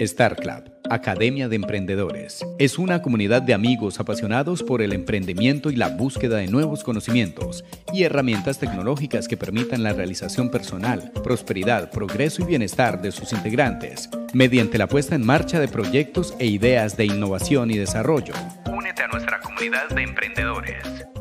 Star Club, Academia de Emprendedores, es una comunidad de amigos apasionados por el emprendimiento y la búsqueda de nuevos conocimientos y herramientas tecnológicas que permitan la realización personal, prosperidad, progreso y bienestar de sus integrantes, mediante la puesta en marcha de proyectos e ideas de innovación y desarrollo. Únete a nuestra comunidad de emprendedores.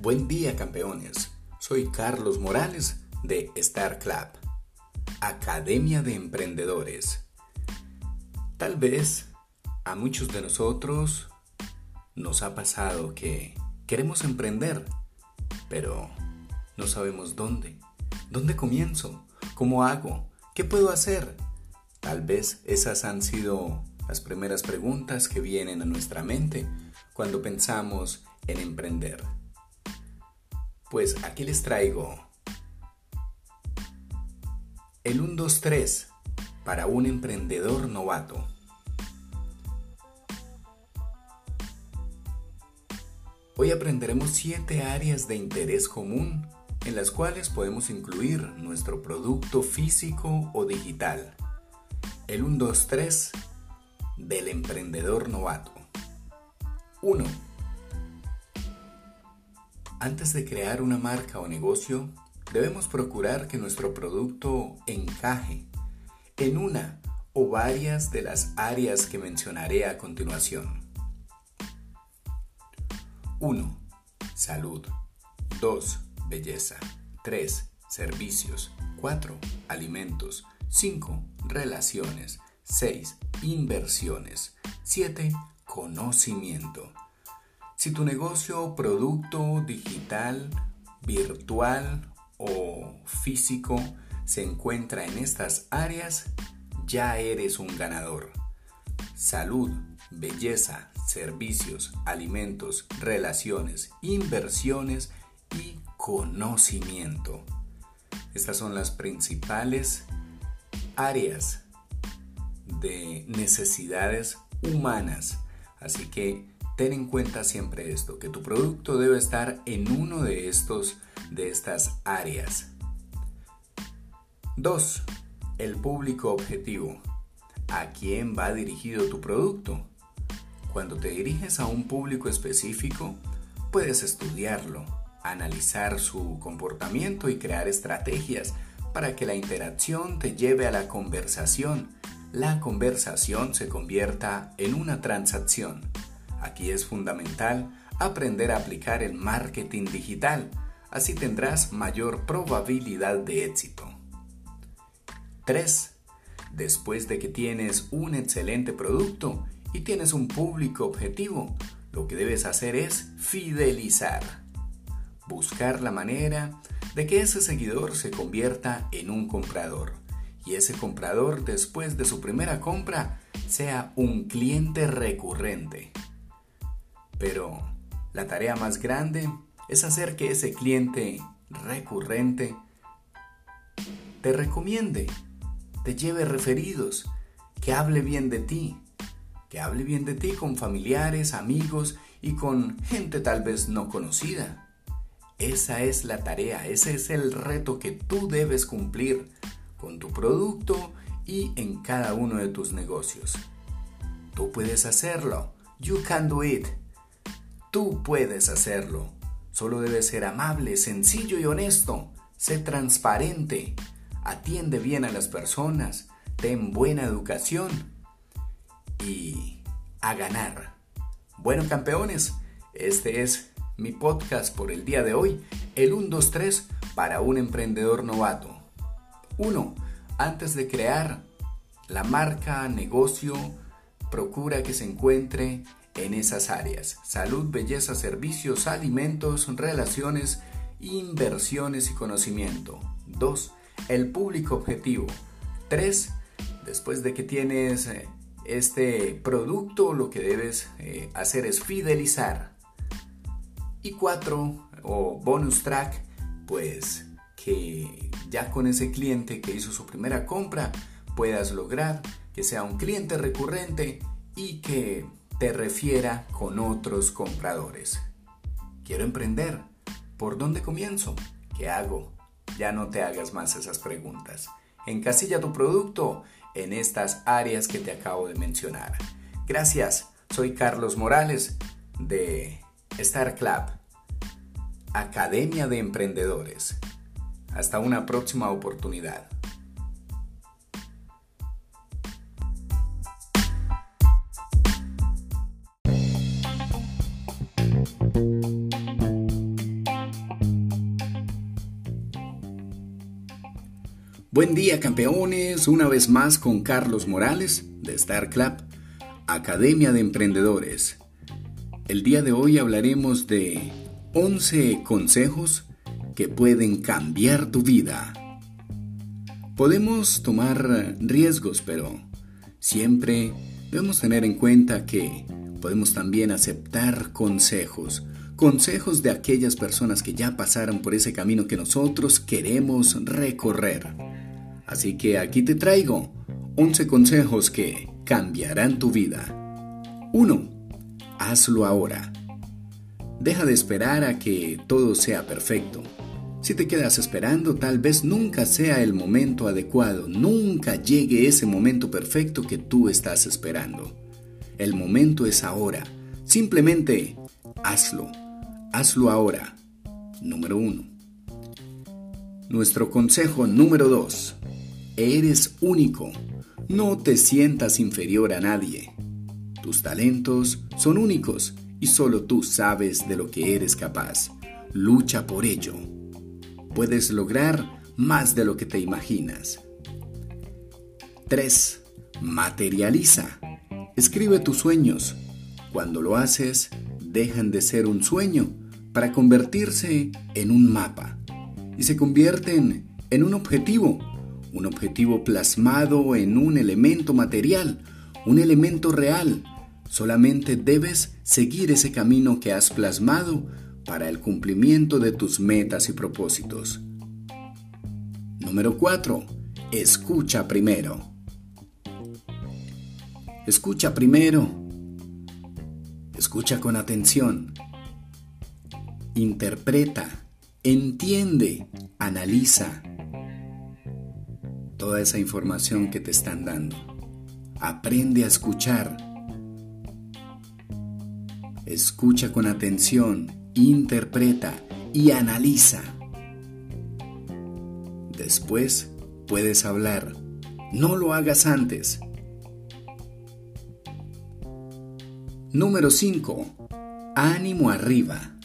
Buen día campeones, soy Carlos Morales de Star Club, Academia de Emprendedores. Tal vez a muchos de nosotros nos ha pasado que queremos emprender, pero no sabemos dónde. ¿Dónde comienzo? ¿Cómo hago? ¿Qué puedo hacer? Tal vez esas han sido las primeras preguntas que vienen a nuestra mente cuando pensamos en emprender. Pues aquí les traigo el 1, 2, 3 para un emprendedor novato. Hoy aprenderemos 7 áreas de interés común en las cuales podemos incluir nuestro producto físico o digital. El 1, 2, 3 del emprendedor novato. 1 antes de crear una marca o negocio, debemos procurar que nuestro producto encaje en una o varias de las áreas que mencionaré a continuación. 1. Salud. 2. Belleza. 3. Servicios. 4. Alimentos. 5. Relaciones. 6. Inversiones. 7. Conocimiento. Si tu negocio, producto digital, virtual o físico se encuentra en estas áreas, ya eres un ganador. Salud, belleza, servicios, alimentos, relaciones, inversiones y conocimiento. Estas son las principales áreas de necesidades humanas. Así que ten en cuenta siempre esto, que tu producto debe estar en uno de estos de estas áreas. 2. El público objetivo. ¿A quién va dirigido tu producto? Cuando te diriges a un público específico, puedes estudiarlo, analizar su comportamiento y crear estrategias para que la interacción te lleve a la conversación. La conversación se convierta en una transacción Aquí es fundamental aprender a aplicar el marketing digital, así tendrás mayor probabilidad de éxito. 3. Después de que tienes un excelente producto y tienes un público objetivo, lo que debes hacer es fidelizar. Buscar la manera de que ese seguidor se convierta en un comprador y ese comprador después de su primera compra sea un cliente recurrente. Pero la tarea más grande es hacer que ese cliente recurrente te recomiende, te lleve referidos, que hable bien de ti, que hable bien de ti con familiares, amigos y con gente tal vez no conocida. Esa es la tarea, ese es el reto que tú debes cumplir con tu producto y en cada uno de tus negocios. Tú puedes hacerlo. You can do it. Tú puedes hacerlo. Solo debes ser amable, sencillo y honesto. Sé transparente. Atiende bien a las personas. Ten buena educación. Y a ganar. Bueno, campeones, este es mi podcast por el día de hoy. El 1, 2, 3 para un emprendedor novato. 1. Antes de crear la marca, negocio, procura que se encuentre en esas áreas. Salud, belleza, servicios, alimentos, relaciones, inversiones y conocimiento. 2. El público objetivo. 3. Después de que tienes eh, este producto, lo que debes eh, hacer es fidelizar. Y 4. O bonus track, pues que ya con ese cliente que hizo su primera compra puedas lograr que sea un cliente recurrente y que te refiera con otros compradores. Quiero emprender. ¿Por dónde comienzo? ¿Qué hago? Ya no te hagas más esas preguntas. Encasilla tu producto en estas áreas que te acabo de mencionar. Gracias, soy Carlos Morales de Star Club, Academia de Emprendedores. Hasta una próxima oportunidad. Buen día campeones, una vez más con Carlos Morales de Star Club, Academia de Emprendedores. El día de hoy hablaremos de 11 consejos que pueden cambiar tu vida. Podemos tomar riesgos, pero siempre debemos tener en cuenta que podemos también aceptar consejos, consejos de aquellas personas que ya pasaron por ese camino que nosotros queremos recorrer. Así que aquí te traigo 11 consejos que cambiarán tu vida. 1. Hazlo ahora. Deja de esperar a que todo sea perfecto. Si te quedas esperando, tal vez nunca sea el momento adecuado, nunca llegue ese momento perfecto que tú estás esperando. El momento es ahora. Simplemente hazlo. Hazlo ahora. Número 1. Nuestro consejo número 2. Eres único. No te sientas inferior a nadie. Tus talentos son únicos y solo tú sabes de lo que eres capaz. Lucha por ello. Puedes lograr más de lo que te imaginas. 3. Materializa. Escribe tus sueños. Cuando lo haces, dejan de ser un sueño para convertirse en un mapa y se convierten en un objetivo un objetivo plasmado en un elemento material, un elemento real. Solamente debes seguir ese camino que has plasmado para el cumplimiento de tus metas y propósitos. Número 4. Escucha primero. Escucha primero. Escucha con atención. Interpreta, entiende, analiza toda esa información que te están dando. Aprende a escuchar. Escucha con atención, interpreta y analiza. Después puedes hablar. No lo hagas antes. Número 5. Ánimo arriba.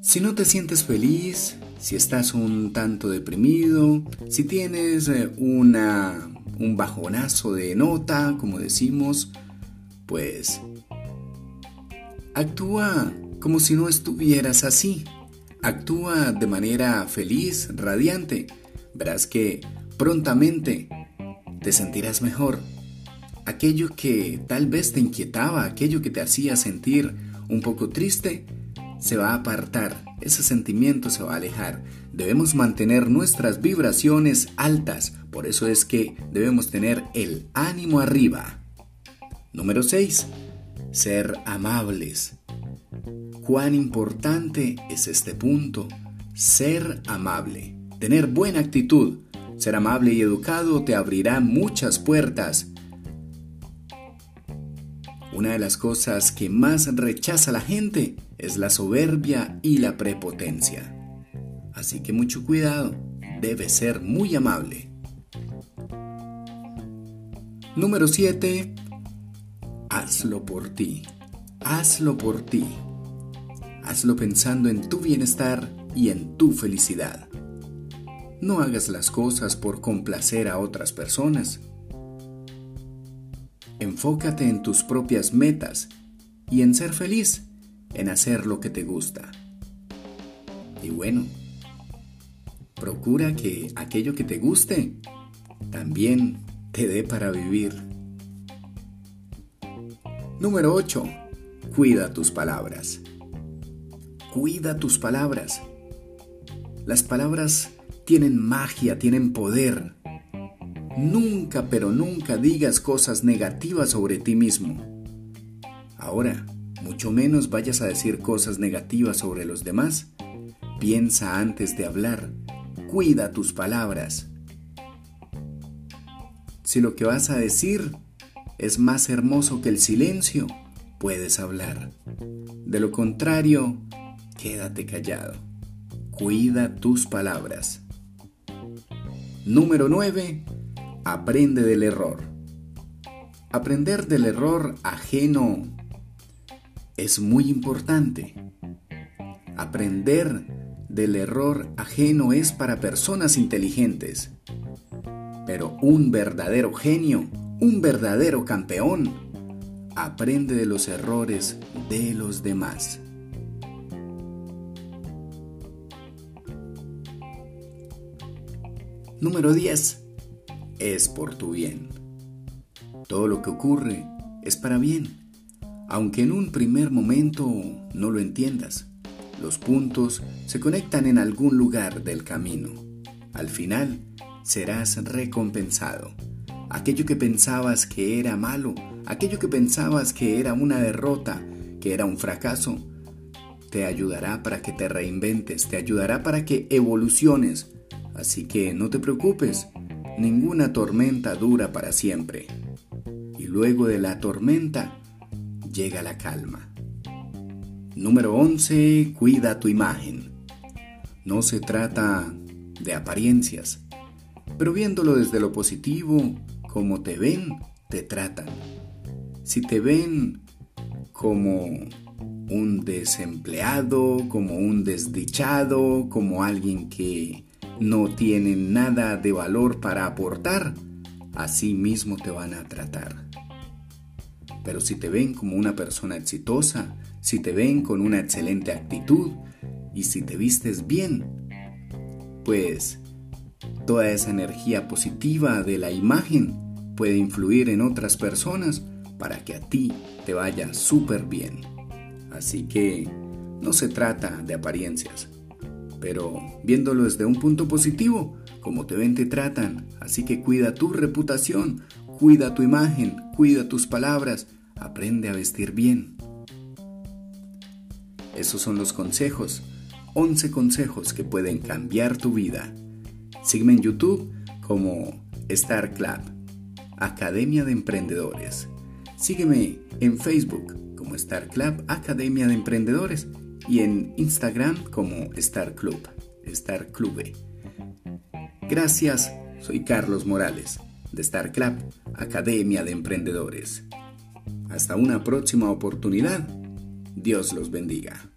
Si no te sientes feliz, si estás un tanto deprimido, si tienes eh, una, un bajonazo de nota, como decimos, pues actúa como si no estuvieras así. Actúa de manera feliz, radiante. Verás que prontamente te sentirás mejor. Aquello que tal vez te inquietaba, aquello que te hacía sentir un poco triste, se va a apartar, ese sentimiento se va a alejar. Debemos mantener nuestras vibraciones altas, por eso es que debemos tener el ánimo arriba. Número 6. Ser amables. Cuán importante es este punto. Ser amable. Tener buena actitud. Ser amable y educado te abrirá muchas puertas una de las cosas que más rechaza la gente es la soberbia y la prepotencia. Así que mucho cuidado, debe ser muy amable. Número 7. Hazlo por ti. Hazlo por ti. Hazlo pensando en tu bienestar y en tu felicidad. No hagas las cosas por complacer a otras personas Enfócate en tus propias metas y en ser feliz, en hacer lo que te gusta. Y bueno, procura que aquello que te guste también te dé para vivir. Número 8. Cuida tus palabras. Cuida tus palabras. Las palabras tienen magia, tienen poder. Nunca, pero nunca digas cosas negativas sobre ti mismo. Ahora, mucho menos vayas a decir cosas negativas sobre los demás. Piensa antes de hablar. Cuida tus palabras. Si lo que vas a decir es más hermoso que el silencio, puedes hablar. De lo contrario, quédate callado. Cuida tus palabras. Número 9. Aprende del error. Aprender del error ajeno es muy importante. Aprender del error ajeno es para personas inteligentes. Pero un verdadero genio, un verdadero campeón, aprende de los errores de los demás. Número 10 es por tu bien. Todo lo que ocurre es para bien, aunque en un primer momento no lo entiendas. Los puntos se conectan en algún lugar del camino. Al final serás recompensado. Aquello que pensabas que era malo, aquello que pensabas que era una derrota, que era un fracaso, te ayudará para que te reinventes, te ayudará para que evoluciones. Así que no te preocupes, Ninguna tormenta dura para siempre. Y luego de la tormenta llega la calma. Número 11. Cuida tu imagen. No se trata de apariencias, pero viéndolo desde lo positivo, como te ven, te tratan. Si te ven como un desempleado, como un desdichado, como alguien que no tienen nada de valor para aportar, así mismo te van a tratar. Pero si te ven como una persona exitosa, si te ven con una excelente actitud y si te vistes bien, pues toda esa energía positiva de la imagen puede influir en otras personas para que a ti te vaya súper bien. Así que no se trata de apariencias, pero viéndolo desde un punto positivo, como te ven te tratan, así que cuida tu reputación, cuida tu imagen, cuida tus palabras, aprende a vestir bien. Esos son los consejos, 11 consejos que pueden cambiar tu vida. Sígueme en YouTube como Star Club, Academia de Emprendedores. Sígueme en Facebook como Star Club, Academia de Emprendedores y en Instagram como Star Club, Star Clube. Gracias, soy Carlos Morales de Star Club, Academia de Emprendedores. Hasta una próxima oportunidad. Dios los bendiga.